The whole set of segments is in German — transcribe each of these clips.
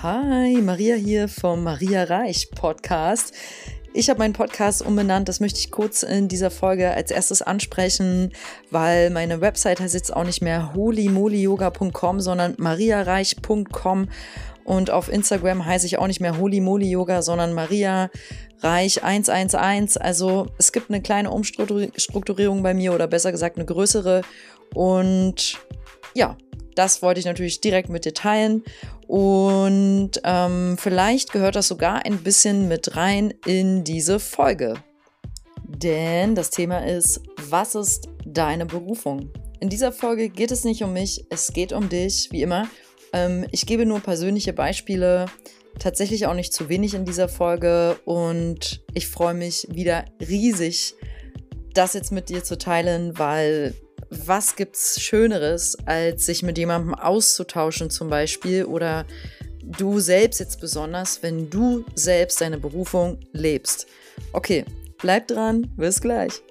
Hi, Maria hier vom Maria Reich Podcast. Ich habe meinen Podcast umbenannt, das möchte ich kurz in dieser Folge als erstes ansprechen, weil meine Website heißt jetzt auch nicht mehr holymolyoga.com, sondern mariareich.com und auf Instagram heiße ich auch nicht mehr holymolyoga, sondern Maria Reich 111. Also es gibt eine kleine Umstrukturierung bei mir oder besser gesagt eine größere und ja, das wollte ich natürlich direkt mit dir teilen. Und ähm, vielleicht gehört das sogar ein bisschen mit rein in diese Folge. Denn das Thema ist, was ist deine Berufung? In dieser Folge geht es nicht um mich, es geht um dich, wie immer. Ähm, ich gebe nur persönliche Beispiele, tatsächlich auch nicht zu wenig in dieser Folge. Und ich freue mich wieder riesig, das jetzt mit dir zu teilen, weil was gibt's Schöneres, als sich mit jemandem auszutauschen zum Beispiel oder du selbst jetzt besonders, wenn du selbst deine Berufung lebst. Okay, bleib dran, bis gleich.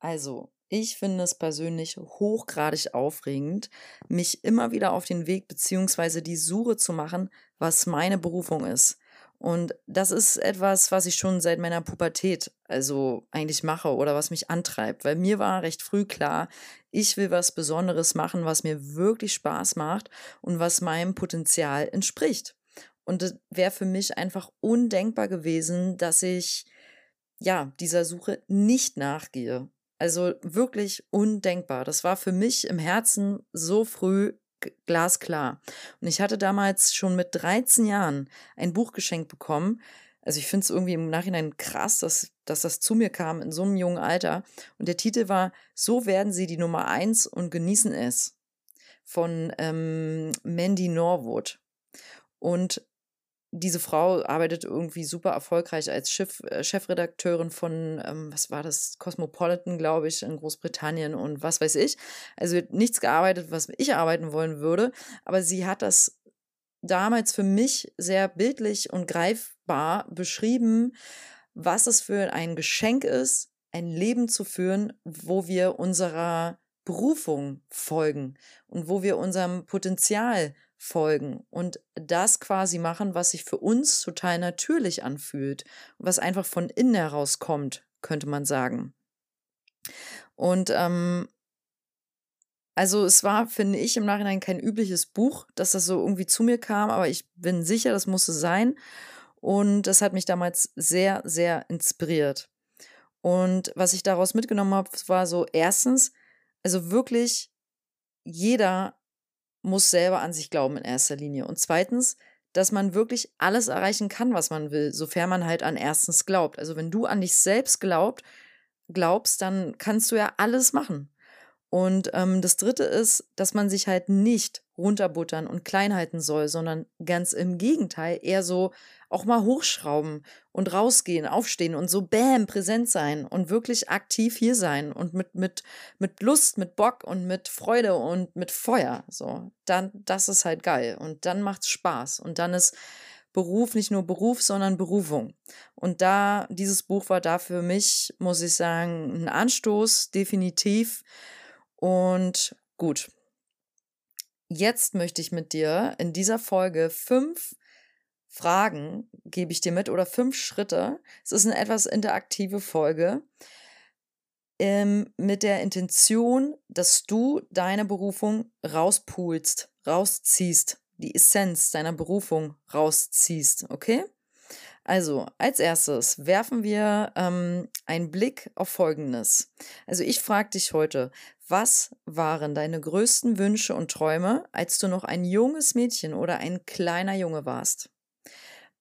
Also, ich finde es persönlich hochgradig aufregend, mich immer wieder auf den Weg bzw. die Suche zu machen, was meine Berufung ist. Und das ist etwas, was ich schon seit meiner Pubertät also eigentlich mache oder was mich antreibt, weil mir war recht früh klar, ich will was Besonderes machen, was mir wirklich Spaß macht und was meinem Potenzial entspricht. Und es wäre für mich einfach undenkbar gewesen, dass ich ja dieser Suche nicht nachgehe. Also wirklich undenkbar. Das war für mich im Herzen so früh glasklar. Und ich hatte damals schon mit 13 Jahren ein Buch geschenkt bekommen. Also ich finde es irgendwie im Nachhinein krass, dass, dass das zu mir kam in so einem jungen Alter. Und der Titel war So werden Sie die Nummer eins und genießen es von ähm, Mandy Norwood. Und diese Frau arbeitet irgendwie super erfolgreich als Chef, äh, Chefredakteurin von, ähm, was war das, Cosmopolitan, glaube ich, in Großbritannien und was weiß ich. Also nichts gearbeitet, was ich arbeiten wollen würde, aber sie hat das damals für mich sehr bildlich und greifbar beschrieben, was es für ein Geschenk ist, ein Leben zu führen, wo wir unserer Berufung folgen und wo wir unserem Potenzial folgen und das quasi machen, was sich für uns total natürlich anfühlt, was einfach von innen heraus kommt, könnte man sagen. Und ähm, also es war, finde ich, im Nachhinein kein übliches Buch, dass das so irgendwie zu mir kam, aber ich bin sicher, das musste sein. Und das hat mich damals sehr, sehr inspiriert. Und was ich daraus mitgenommen habe, war so erstens, also wirklich jeder muss selber an sich glauben in erster Linie. Und zweitens, dass man wirklich alles erreichen kann, was man will, sofern man halt an erstens glaubt. Also wenn du an dich selbst glaubt, glaubst, dann kannst du ja alles machen. Und ähm, das Dritte ist, dass man sich halt nicht runterbuttern und klein halten soll, sondern ganz im Gegenteil eher so auch mal hochschrauben und rausgehen, aufstehen und so bam, präsent sein und wirklich aktiv hier sein und mit, mit, mit Lust, mit Bock und mit Freude und mit Feuer. So, dann, das ist halt geil. Und dann macht's Spaß. Und dann ist Beruf nicht nur Beruf, sondern Berufung. Und da, dieses Buch war da für mich, muss ich sagen, ein Anstoß, definitiv und gut. Jetzt möchte ich mit dir in dieser Folge fünf Fragen gebe ich dir mit oder fünf Schritte. Es ist eine etwas interaktive Folge ähm, mit der Intention, dass du deine Berufung rauspulst, rausziehst, die Essenz deiner Berufung rausziehst, okay? Also, als erstes werfen wir ähm, einen Blick auf Folgendes. Also, ich frage dich heute, was waren deine größten Wünsche und Träume, als du noch ein junges Mädchen oder ein kleiner Junge warst?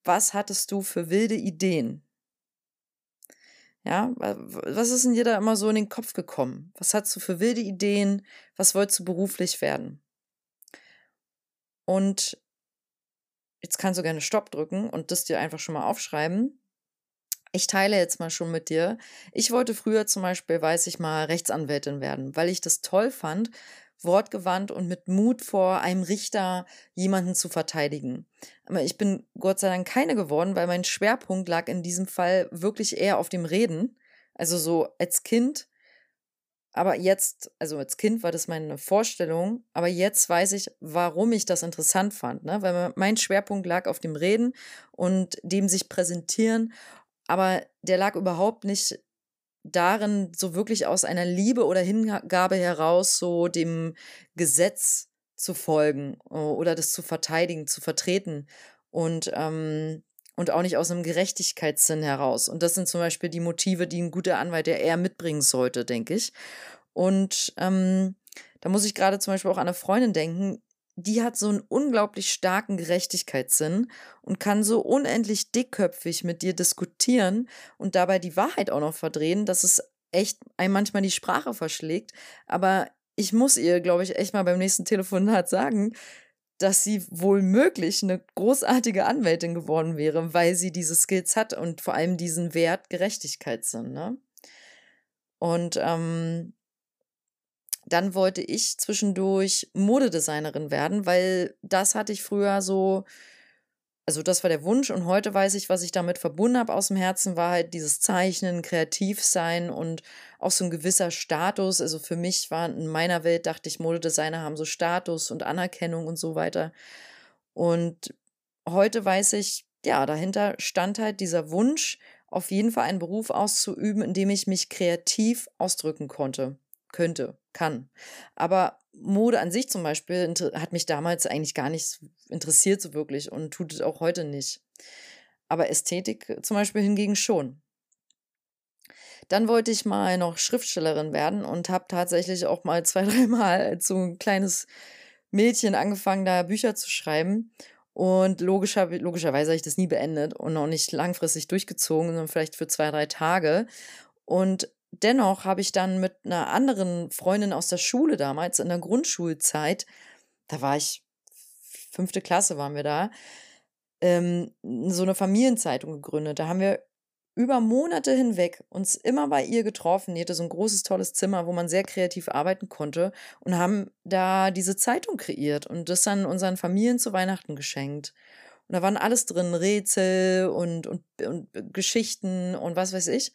Was hattest du für wilde Ideen? Ja, was ist denn dir da immer so in den Kopf gekommen? Was hattest du für wilde Ideen? Was wolltest du beruflich werden? Und Jetzt kannst du gerne Stopp drücken und das dir einfach schon mal aufschreiben. Ich teile jetzt mal schon mit dir. Ich wollte früher zum Beispiel, weiß ich mal, Rechtsanwältin werden, weil ich das toll fand, wortgewandt und mit Mut vor einem Richter jemanden zu verteidigen. Aber ich bin Gott sei Dank keine geworden, weil mein Schwerpunkt lag in diesem Fall wirklich eher auf dem Reden. Also so als Kind aber jetzt, also als Kind war das meine Vorstellung, aber jetzt weiß ich, warum ich das interessant fand, ne? Weil mein Schwerpunkt lag auf dem Reden und dem sich präsentieren, aber der lag überhaupt nicht darin, so wirklich aus einer Liebe oder Hingabe heraus, so dem Gesetz zu folgen oder das zu verteidigen, zu vertreten. Und ähm, und auch nicht aus einem Gerechtigkeitssinn heraus. Und das sind zum Beispiel die Motive, die ein guter Anwalt ja eher mitbringen sollte, denke ich. Und ähm, da muss ich gerade zum Beispiel auch an eine Freundin denken, die hat so einen unglaublich starken Gerechtigkeitssinn und kann so unendlich dickköpfig mit dir diskutieren und dabei die Wahrheit auch noch verdrehen, dass es echt einem manchmal die Sprache verschlägt. Aber ich muss ihr, glaube ich, echt mal beim nächsten Telefonat sagen, dass sie wohl möglich eine großartige Anwältin geworden wäre, weil sie diese Skills hat und vor allem diesen Wert Gerechtigkeit sind. Ne? Und ähm, dann wollte ich zwischendurch Modedesignerin werden, weil das hatte ich früher so also das war der Wunsch und heute weiß ich, was ich damit verbunden habe aus dem Herzen, war halt dieses Zeichnen, kreativ sein und auch so ein gewisser Status. Also für mich war in meiner Welt, dachte ich, Modedesigner haben so Status und Anerkennung und so weiter. Und heute weiß ich, ja, dahinter stand halt dieser Wunsch, auf jeden Fall einen Beruf auszuüben, in dem ich mich kreativ ausdrücken konnte, könnte, kann. Aber Mode an sich zum Beispiel hat mich damals eigentlich gar nicht interessiert so wirklich und tut es auch heute nicht. Aber Ästhetik zum Beispiel hingegen schon. Dann wollte ich mal noch Schriftstellerin werden und habe tatsächlich auch mal zwei, dreimal als so ein kleines Mädchen angefangen, da Bücher zu schreiben. Und logischer, logischerweise habe ich das nie beendet und auch nicht langfristig durchgezogen, sondern vielleicht für zwei, drei Tage. Und dennoch habe ich dann mit einer anderen Freundin aus der Schule damals in der Grundschulzeit, da war ich fünfte Klasse waren wir da, ähm, so eine Familienzeitung gegründet. Da haben wir über Monate hinweg uns immer bei ihr getroffen. Die hatte so ein großes, tolles Zimmer, wo man sehr kreativ arbeiten konnte und haben da diese Zeitung kreiert und das dann unseren Familien zu Weihnachten geschenkt. Und da waren alles drin, Rätsel und, und, und Geschichten und was weiß ich.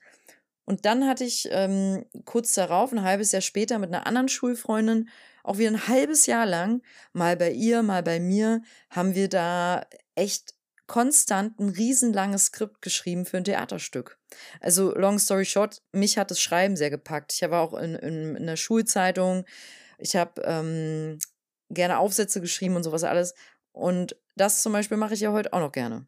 Und dann hatte ich ähm, kurz darauf, ein halbes Jahr später, mit einer anderen Schulfreundin, auch wieder ein halbes Jahr lang, mal bei ihr, mal bei mir, haben wir da echt konstant ein riesenlanges Skript geschrieben für ein Theaterstück. Also, long story short, mich hat das Schreiben sehr gepackt. Ich war auch in, in, in der Schulzeitung. Ich habe ähm, gerne Aufsätze geschrieben und sowas alles. Und das zum Beispiel mache ich ja heute auch noch gerne.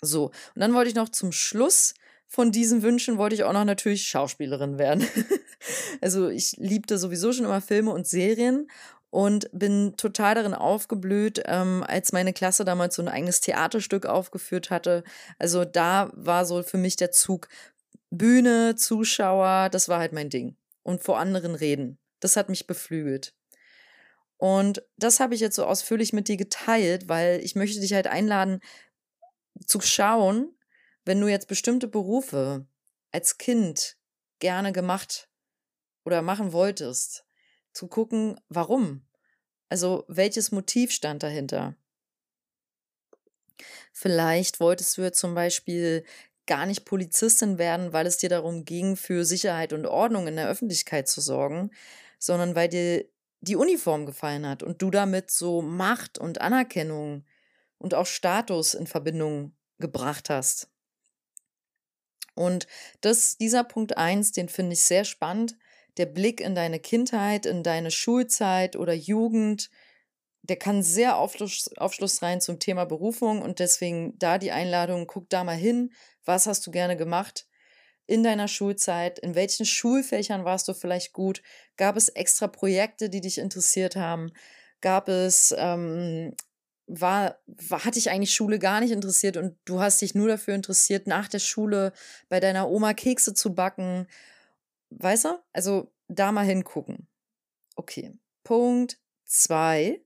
So, und dann wollte ich noch zum Schluss von diesen Wünschen wollte ich auch noch natürlich Schauspielerin werden. also ich liebte sowieso schon immer Filme und Serien und bin total darin aufgeblüht, ähm, als meine Klasse damals so ein eigenes Theaterstück aufgeführt hatte. Also da war so für mich der Zug Bühne, Zuschauer, das war halt mein Ding. Und vor anderen reden. Das hat mich beflügelt. Und das habe ich jetzt so ausführlich mit dir geteilt, weil ich möchte dich halt einladen, zu schauen, wenn du jetzt bestimmte Berufe als Kind gerne gemacht oder machen wolltest, zu gucken, warum? Also welches Motiv stand dahinter? Vielleicht wolltest du ja zum Beispiel gar nicht Polizistin werden, weil es dir darum ging, für Sicherheit und Ordnung in der Öffentlichkeit zu sorgen, sondern weil dir die Uniform gefallen hat und du damit so Macht und Anerkennung und auch Status in Verbindung gebracht hast. Und das, dieser Punkt eins, den finde ich sehr spannend. Der Blick in deine Kindheit, in deine Schulzeit oder Jugend, der kann sehr aufschluss, aufschlussreich zum Thema Berufung. Und deswegen da die Einladung, guck da mal hin, was hast du gerne gemacht in deiner Schulzeit, in welchen Schulfächern warst du vielleicht gut, gab es extra Projekte, die dich interessiert haben, gab es ähm, war, war, hat dich eigentlich Schule gar nicht interessiert und du hast dich nur dafür interessiert, nach der Schule bei deiner Oma Kekse zu backen. Weißt du? Also da mal hingucken. Okay. Punkt zwei.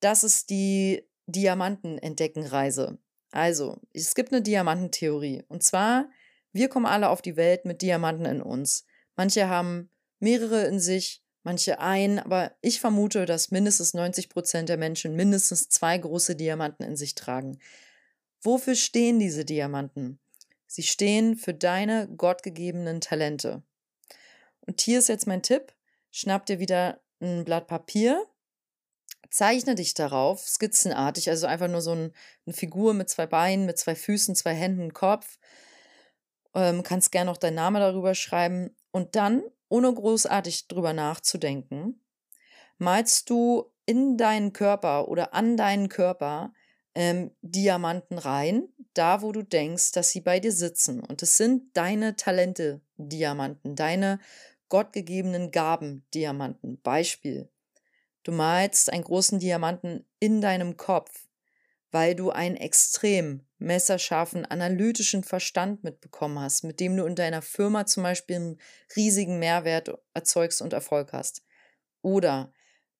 Das ist die Diamantenentdeckenreise. Also, es gibt eine Diamantentheorie. Und zwar, wir kommen alle auf die Welt mit Diamanten in uns. Manche haben mehrere in sich, manche ein, aber ich vermute, dass mindestens 90 Prozent der Menschen mindestens zwei große Diamanten in sich tragen. Wofür stehen diese Diamanten? Sie stehen für deine gottgegebenen Talente. Und hier ist jetzt mein Tipp. Schnapp dir wieder ein Blatt Papier, zeichne dich darauf, skizzenartig, also einfach nur so ein, eine Figur mit zwei Beinen, mit zwei Füßen, zwei Händen, Kopf. Ähm, kannst gerne auch deinen Namen darüber schreiben. Und dann, ohne großartig drüber nachzudenken, malst du in deinen Körper oder an deinen Körper ähm, Diamanten rein, da wo du denkst, dass sie bei dir sitzen. Und es sind deine Talente Diamanten, deine gottgegebenen Gaben Diamanten. Beispiel. Du malst einen großen Diamanten in deinem Kopf, weil du einen extrem messerscharfen analytischen Verstand mitbekommen hast, mit dem du in deiner Firma zum Beispiel einen riesigen Mehrwert erzeugst und Erfolg hast. Oder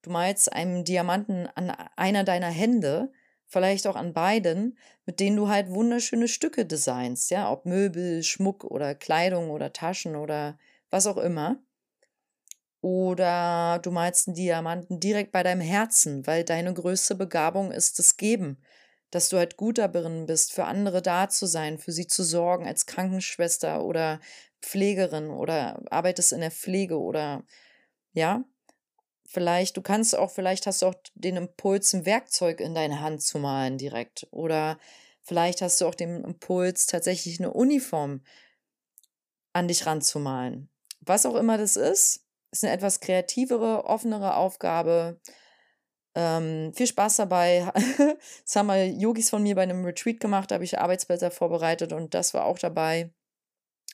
du malst einen Diamanten an einer deiner Hände, vielleicht auch an beiden, mit denen du halt wunderschöne Stücke designst, ja, ob Möbel, Schmuck oder Kleidung oder Taschen oder was auch immer. Oder du malst einen Diamanten direkt bei deinem Herzen, weil deine größte Begabung ist das Geben. Dass du halt gut darin bist, für andere da zu sein, für sie zu sorgen, als Krankenschwester oder Pflegerin oder arbeitest in der Pflege oder ja. Vielleicht, du kannst auch, vielleicht hast du auch den Impuls, ein Werkzeug in deine Hand zu malen direkt. Oder vielleicht hast du auch den Impuls, tatsächlich eine Uniform an dich ranzumalen. Was auch immer das ist, ist eine etwas kreativere, offenere Aufgabe. Ähm, viel Spaß dabei. das haben mal Yogis von mir bei einem Retreat gemacht, da habe ich Arbeitsblätter vorbereitet und das war auch dabei.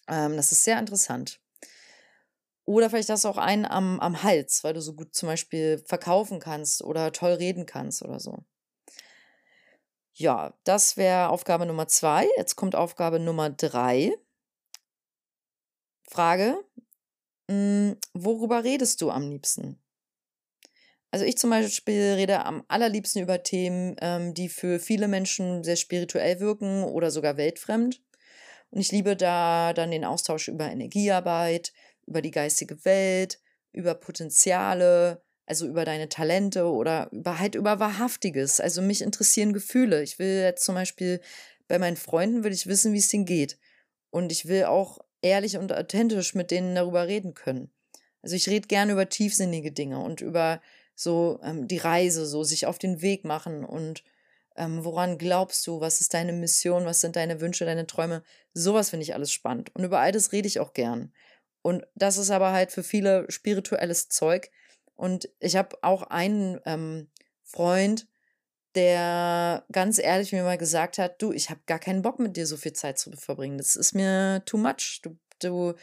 Ähm, das ist sehr interessant. Oder vielleicht hast du auch einen am, am Hals, weil du so gut zum Beispiel verkaufen kannst oder toll reden kannst oder so. Ja, das wäre Aufgabe Nummer zwei. Jetzt kommt Aufgabe Nummer drei. Frage, hm, worüber redest du am liebsten? Also ich zum Beispiel rede am allerliebsten über Themen, ähm, die für viele Menschen sehr spirituell wirken oder sogar weltfremd. Und ich liebe da dann den Austausch über Energiearbeit, über die geistige Welt, über Potenziale, also über deine Talente oder über halt über Wahrhaftiges. Also mich interessieren Gefühle. Ich will jetzt zum Beispiel bei meinen Freunden will ich wissen, wie es denen geht. Und ich will auch ehrlich und authentisch mit denen darüber reden können. Also ich rede gerne über tiefsinnige Dinge und über so ähm, die Reise, so sich auf den Weg machen und ähm, woran glaubst du, was ist deine Mission, was sind deine Wünsche, deine Träume. Sowas finde ich alles spannend. Und über all das rede ich auch gern. Und das ist aber halt für viele spirituelles Zeug. Und ich habe auch einen ähm, Freund, der ganz ehrlich mir mal gesagt hat, du, ich habe gar keinen Bock mit dir so viel Zeit zu verbringen. Das ist mir too much. Du, du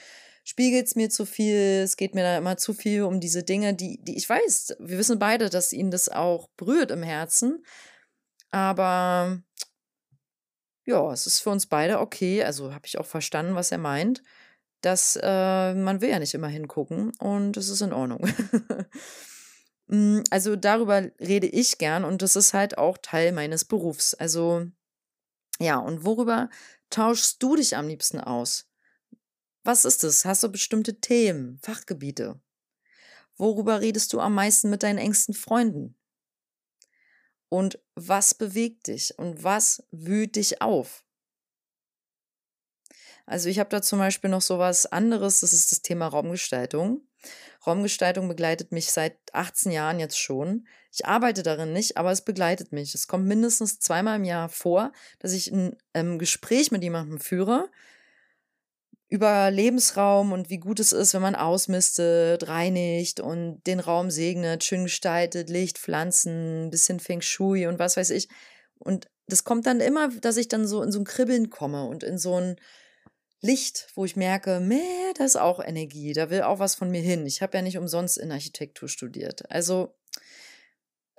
spiegelst mir zu viel, es geht mir da immer zu viel um diese Dinge, die, die ich weiß, wir wissen beide, dass ihn das auch berührt im Herzen. Aber ja, es ist für uns beide okay. Also habe ich auch verstanden, was er meint. Dass äh, man will ja nicht immer hingucken und es ist in Ordnung. Hm, also darüber rede ich gern und das ist halt auch Teil meines Berufs. Also ja, und worüber tauschst du dich am liebsten aus? Was ist es? Hast du bestimmte Themen, Fachgebiete? Worüber redest du am meisten mit deinen engsten Freunden? Und was bewegt dich und was wühlt dich auf? Also ich habe da zum Beispiel noch so was anderes, das ist das Thema Raumgestaltung. Raumgestaltung begleitet mich seit 18 Jahren jetzt schon. Ich arbeite darin nicht, aber es begleitet mich. Es kommt mindestens zweimal im Jahr vor, dass ich ein ähm, Gespräch mit jemandem führe über Lebensraum und wie gut es ist, wenn man ausmistet, reinigt und den Raum segnet, schön gestaltet, Licht, Pflanzen, ein bisschen Feng Shui und was weiß ich. Und das kommt dann immer, dass ich dann so in so ein Kribbeln komme und in so ein Licht, wo ich merke, meh, da ist auch Energie, da will auch was von mir hin. Ich habe ja nicht umsonst in Architektur studiert. Also,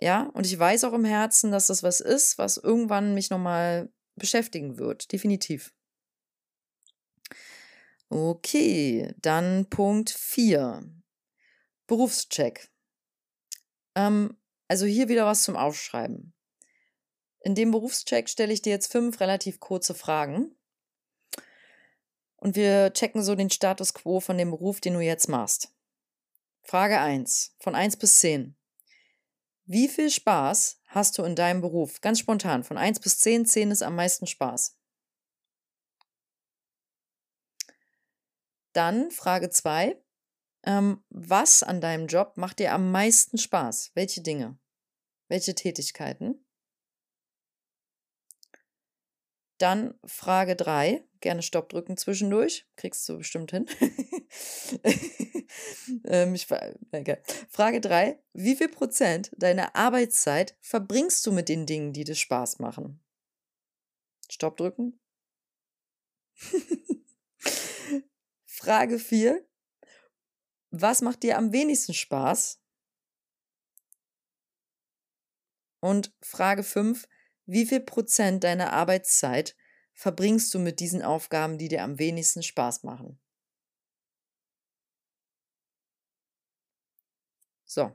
ja, und ich weiß auch im Herzen, dass das was ist, was irgendwann mich nochmal beschäftigen wird. Definitiv. Okay, dann Punkt 4. Berufscheck. Ähm, also hier wieder was zum Aufschreiben. In dem Berufscheck stelle ich dir jetzt fünf relativ kurze Fragen und wir checken so den Status quo von dem Beruf, den du jetzt machst. Frage 1. Von 1 bis 10. Wie viel Spaß hast du in deinem Beruf? Ganz spontan. Von 1 bis 10. 10 ist am meisten Spaß. Dann Frage 2. ähm, was an deinem Job macht dir am meisten Spaß? Welche Dinge? Welche Tätigkeiten? Dann Frage 3. Gerne Stopp drücken zwischendurch. Kriegst du bestimmt hin. ähm, ich, okay. Frage 3. Wie viel Prozent deiner Arbeitszeit verbringst du mit den Dingen, die dir Spaß machen? Stopp drücken. Frage 4. Was macht dir am wenigsten Spaß? Und Frage 5. Wie viel Prozent deiner Arbeitszeit verbringst du mit diesen Aufgaben, die dir am wenigsten Spaß machen? So,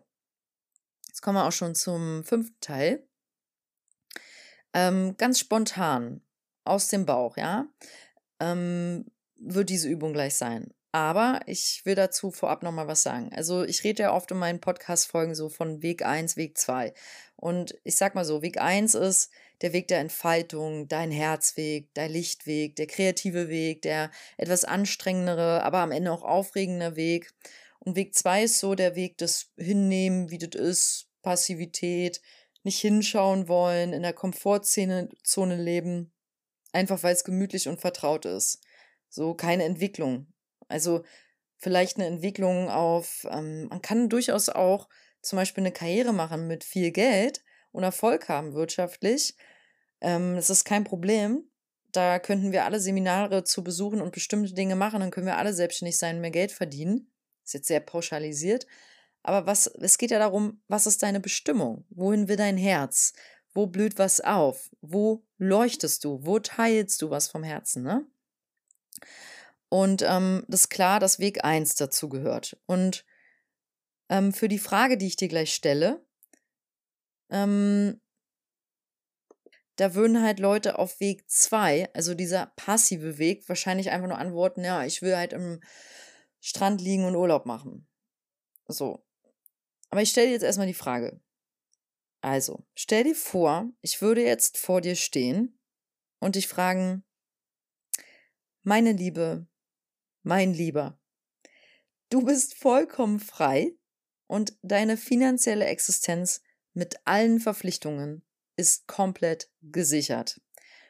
jetzt kommen wir auch schon zum fünften Teil. Ähm, ganz spontan, aus dem Bauch, ja, ähm, wird diese Übung gleich sein. Aber ich will dazu vorab nochmal was sagen. Also ich rede ja oft in meinen Podcast-Folgen so von Weg 1, Weg 2. Und ich sag mal so, Weg 1 ist der Weg der Entfaltung, dein Herzweg, dein Lichtweg, der kreative Weg, der etwas anstrengendere, aber am Ende auch aufregende Weg. Und Weg 2 ist so der Weg des Hinnehmen, wie das ist, Passivität, nicht hinschauen wollen, in der Komfortzone Zone leben, einfach weil es gemütlich und vertraut ist. So keine Entwicklung. Also vielleicht eine Entwicklung auf, ähm, man kann durchaus auch zum Beispiel eine Karriere machen mit viel Geld und Erfolg haben wirtschaftlich. Ähm, das ist kein Problem. Da könnten wir alle Seminare zu besuchen und bestimmte Dinge machen, dann können wir alle selbstständig sein und mehr Geld verdienen. Ist jetzt sehr pauschalisiert. Aber was, es geht ja darum, was ist deine Bestimmung? Wohin will dein Herz? Wo blüht was auf? Wo leuchtest du? Wo teilst du was vom Herzen, ne? Und ähm, das ist klar, dass Weg 1 dazu gehört. Und ähm, für die Frage, die ich dir gleich stelle, ähm, da würden halt Leute auf Weg 2, also dieser passive Weg, wahrscheinlich einfach nur antworten, ja, ich will halt im Strand liegen und Urlaub machen. So. Aber ich stelle dir jetzt erstmal die Frage. Also, stell dir vor, ich würde jetzt vor dir stehen und dich fragen, meine Liebe, mein Lieber, du bist vollkommen frei und deine finanzielle Existenz mit allen Verpflichtungen ist komplett gesichert.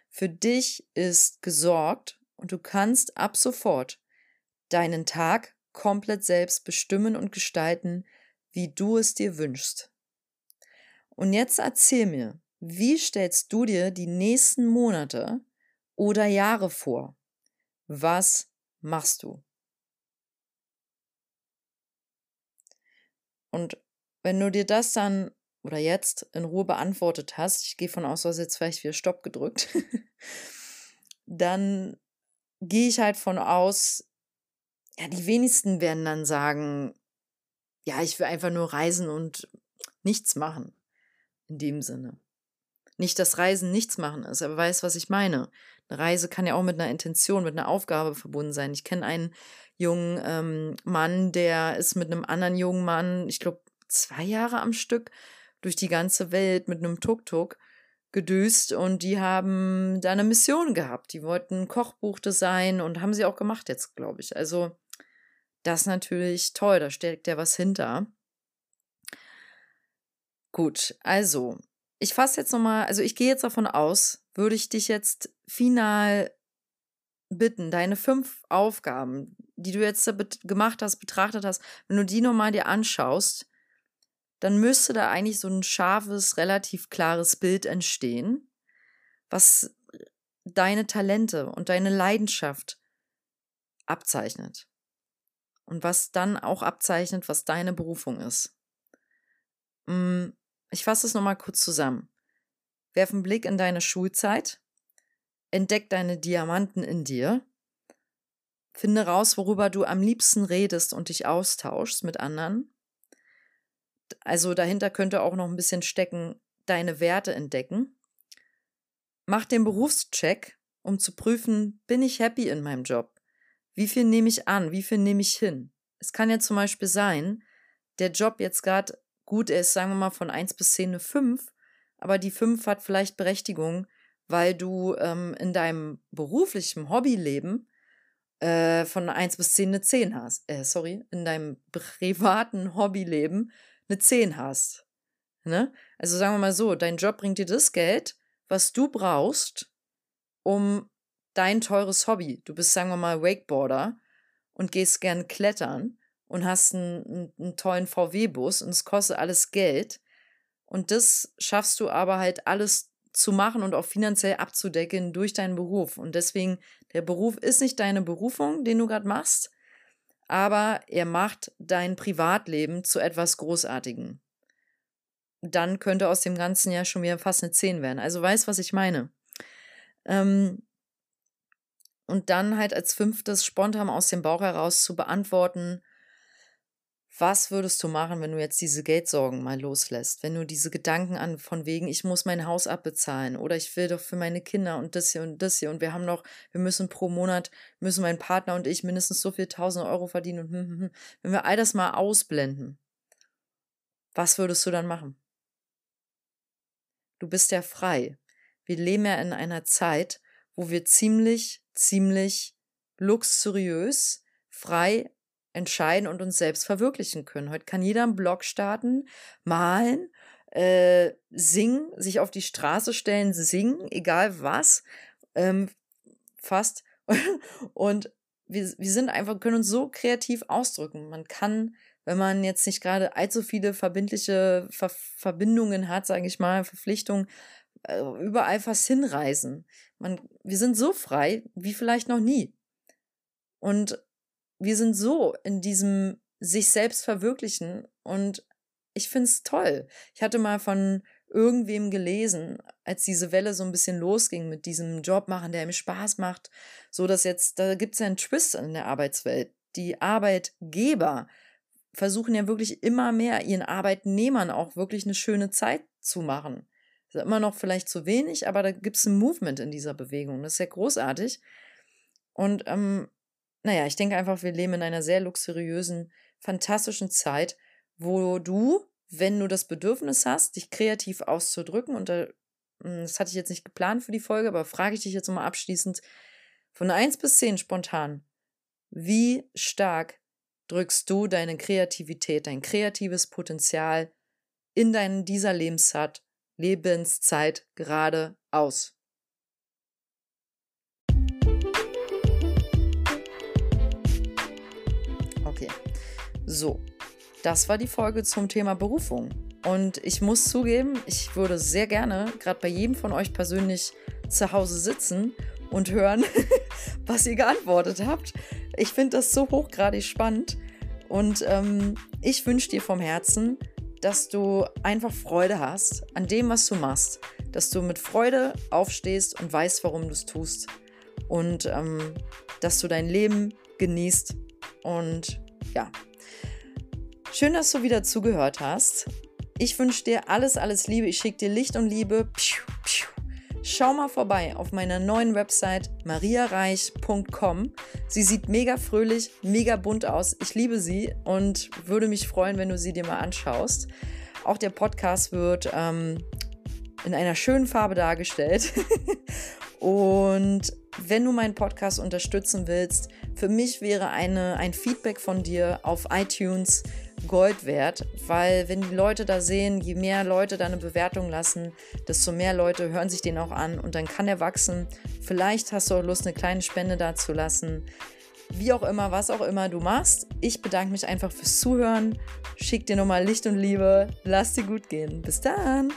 Für dich ist gesorgt und du kannst ab sofort deinen Tag komplett selbst bestimmen und gestalten, wie du es dir wünschst. Und jetzt erzähl mir, wie stellst du dir die nächsten Monate oder Jahre vor? Was machst du? Und wenn du dir das dann oder jetzt in Ruhe beantwortet hast, ich gehe von aus, du hast jetzt vielleicht wieder Stopp gedrückt, dann gehe ich halt von aus, ja, die wenigsten werden dann sagen, ja, ich will einfach nur reisen und nichts machen. In dem Sinne. Nicht, dass Reisen nichts machen ist, aber weißt, was ich meine. Eine Reise kann ja auch mit einer Intention, mit einer Aufgabe verbunden sein. Ich kenne einen jungen ähm, Mann, der ist mit einem anderen jungen Mann, ich glaube, zwei Jahre am Stück durch die ganze Welt mit einem Tuk-Tuk gedüst und die haben da eine Mission gehabt. Die wollten ein Kochbuch designen und haben sie auch gemacht jetzt, glaube ich. Also das ist natürlich toll, da steckt ja was hinter. Gut, also ich fasse jetzt nochmal, also ich gehe jetzt davon aus, würde ich dich jetzt final bitten, deine fünf Aufgaben, die du jetzt gemacht hast, betrachtet hast, wenn du die nochmal dir anschaust, dann müsste da eigentlich so ein scharfes, relativ klares Bild entstehen, was deine Talente und deine Leidenschaft abzeichnet. Und was dann auch abzeichnet, was deine Berufung ist. Hm, ich fasse es nochmal kurz zusammen. Werf einen Blick in deine Schulzeit, entdeck deine Diamanten in dir, finde raus, worüber du am liebsten redest und dich austauschst mit anderen. Also dahinter könnte auch noch ein bisschen stecken, deine Werte entdecken. Mach den Berufscheck, um zu prüfen, bin ich happy in meinem Job? Wie viel nehme ich an? Wie viel nehme ich hin? Es kann ja zum Beispiel sein, der Job jetzt gerade gut, er ist, sagen wir mal, von 1 bis 10 eine 5, aber die 5 hat vielleicht Berechtigung, weil du ähm, in deinem beruflichen Hobbyleben äh, von 1 bis 10 eine 10 hast. Äh, sorry, in deinem privaten Hobbyleben eine 10 hast. Ne? Also sagen wir mal so, dein Job bringt dir das Geld, was du brauchst, um dein teures Hobby. Du bist, sagen wir mal, Wakeboarder und gehst gern klettern und hast einen, einen, tollen VW-Bus und es kostet alles Geld. Und das schaffst du aber halt alles zu machen und auch finanziell abzudecken durch deinen Beruf. Und deswegen, der Beruf ist nicht deine Berufung, den du gerade machst, aber er macht dein Privatleben zu etwas Großartigem. Dann könnte aus dem Ganzen ja schon wieder fast eine 10 werden. Also weißt, was ich meine. Ähm, und dann halt als fünftes spontan aus dem Bauch heraus zu beantworten, was würdest du machen, wenn du jetzt diese Geldsorgen mal loslässt? Wenn du diese Gedanken an von wegen, ich muss mein Haus abbezahlen oder ich will doch für meine Kinder und das hier und das hier und wir haben noch, wir müssen pro Monat, müssen mein Partner und ich mindestens so viel tausend Euro verdienen und hm, hm, hm. wenn wir all das mal ausblenden, was würdest du dann machen? Du bist ja frei. Wir leben ja in einer Zeit, wo wir ziemlich, ziemlich luxuriös, frei entscheiden und uns selbst verwirklichen können. Heute kann jeder einen Blog starten, malen, äh, singen, sich auf die Straße stellen, singen, egal was, ähm, fast. und wir, wir sind einfach, können uns so kreativ ausdrücken. Man kann, wenn man jetzt nicht gerade allzu viele verbindliche Ver Verbindungen hat, sage ich mal, Verpflichtungen, äh, überall fast hinreisen. Man, wir sind so frei wie vielleicht noch nie. Und wir sind so in diesem sich selbst verwirklichen und ich finde es toll. Ich hatte mal von irgendwem gelesen, als diese Welle so ein bisschen losging mit diesem Job machen, der ihm Spaß macht, so dass jetzt, da gibt es ja einen Twist in der Arbeitswelt. Die Arbeitgeber versuchen ja wirklich immer mehr ihren Arbeitnehmern auch wirklich eine schöne Zeit zu machen. Das ist immer noch vielleicht zu wenig, aber da gibt es ein Movement in dieser Bewegung. Das ist ja großartig. Und ähm, naja, ich denke einfach, wir leben in einer sehr luxuriösen, fantastischen Zeit, wo du, wenn du das Bedürfnis hast, dich kreativ auszudrücken, und hm, das hatte ich jetzt nicht geplant für die Folge, aber frage ich dich jetzt mal abschließend, von 1 bis 10 spontan, wie stark drückst du deine Kreativität, dein kreatives Potenzial in deinen dieser Lebenszeit, Lebenszeit gerade aus? So, das war die Folge zum Thema Berufung. Und ich muss zugeben, ich würde sehr gerne, gerade bei jedem von euch persönlich, zu Hause sitzen und hören, was ihr geantwortet habt. Ich finde das so hochgradig spannend. Und ähm, ich wünsche dir vom Herzen, dass du einfach Freude hast an dem, was du machst. Dass du mit Freude aufstehst und weißt, warum du es tust. Und ähm, dass du dein Leben genießt. Und ja, Schön, dass du wieder zugehört hast. Ich wünsche dir alles, alles Liebe. Ich schicke dir Licht und Liebe. Schau mal vorbei auf meiner neuen Website mariareich.com. Sie sieht mega fröhlich, mega bunt aus. Ich liebe sie und würde mich freuen, wenn du sie dir mal anschaust. Auch der Podcast wird ähm, in einer schönen Farbe dargestellt. und wenn du meinen Podcast unterstützen willst, für mich wäre eine, ein Feedback von dir auf iTunes Gold wert, weil wenn die Leute da sehen, je mehr Leute da eine Bewertung lassen, desto mehr Leute hören sich den auch an und dann kann er wachsen. Vielleicht hast du auch Lust, eine kleine Spende da zu lassen. Wie auch immer, was auch immer du machst. Ich bedanke mich einfach fürs Zuhören. Schick dir nochmal Licht und Liebe. Lass dir gut gehen. Bis dann.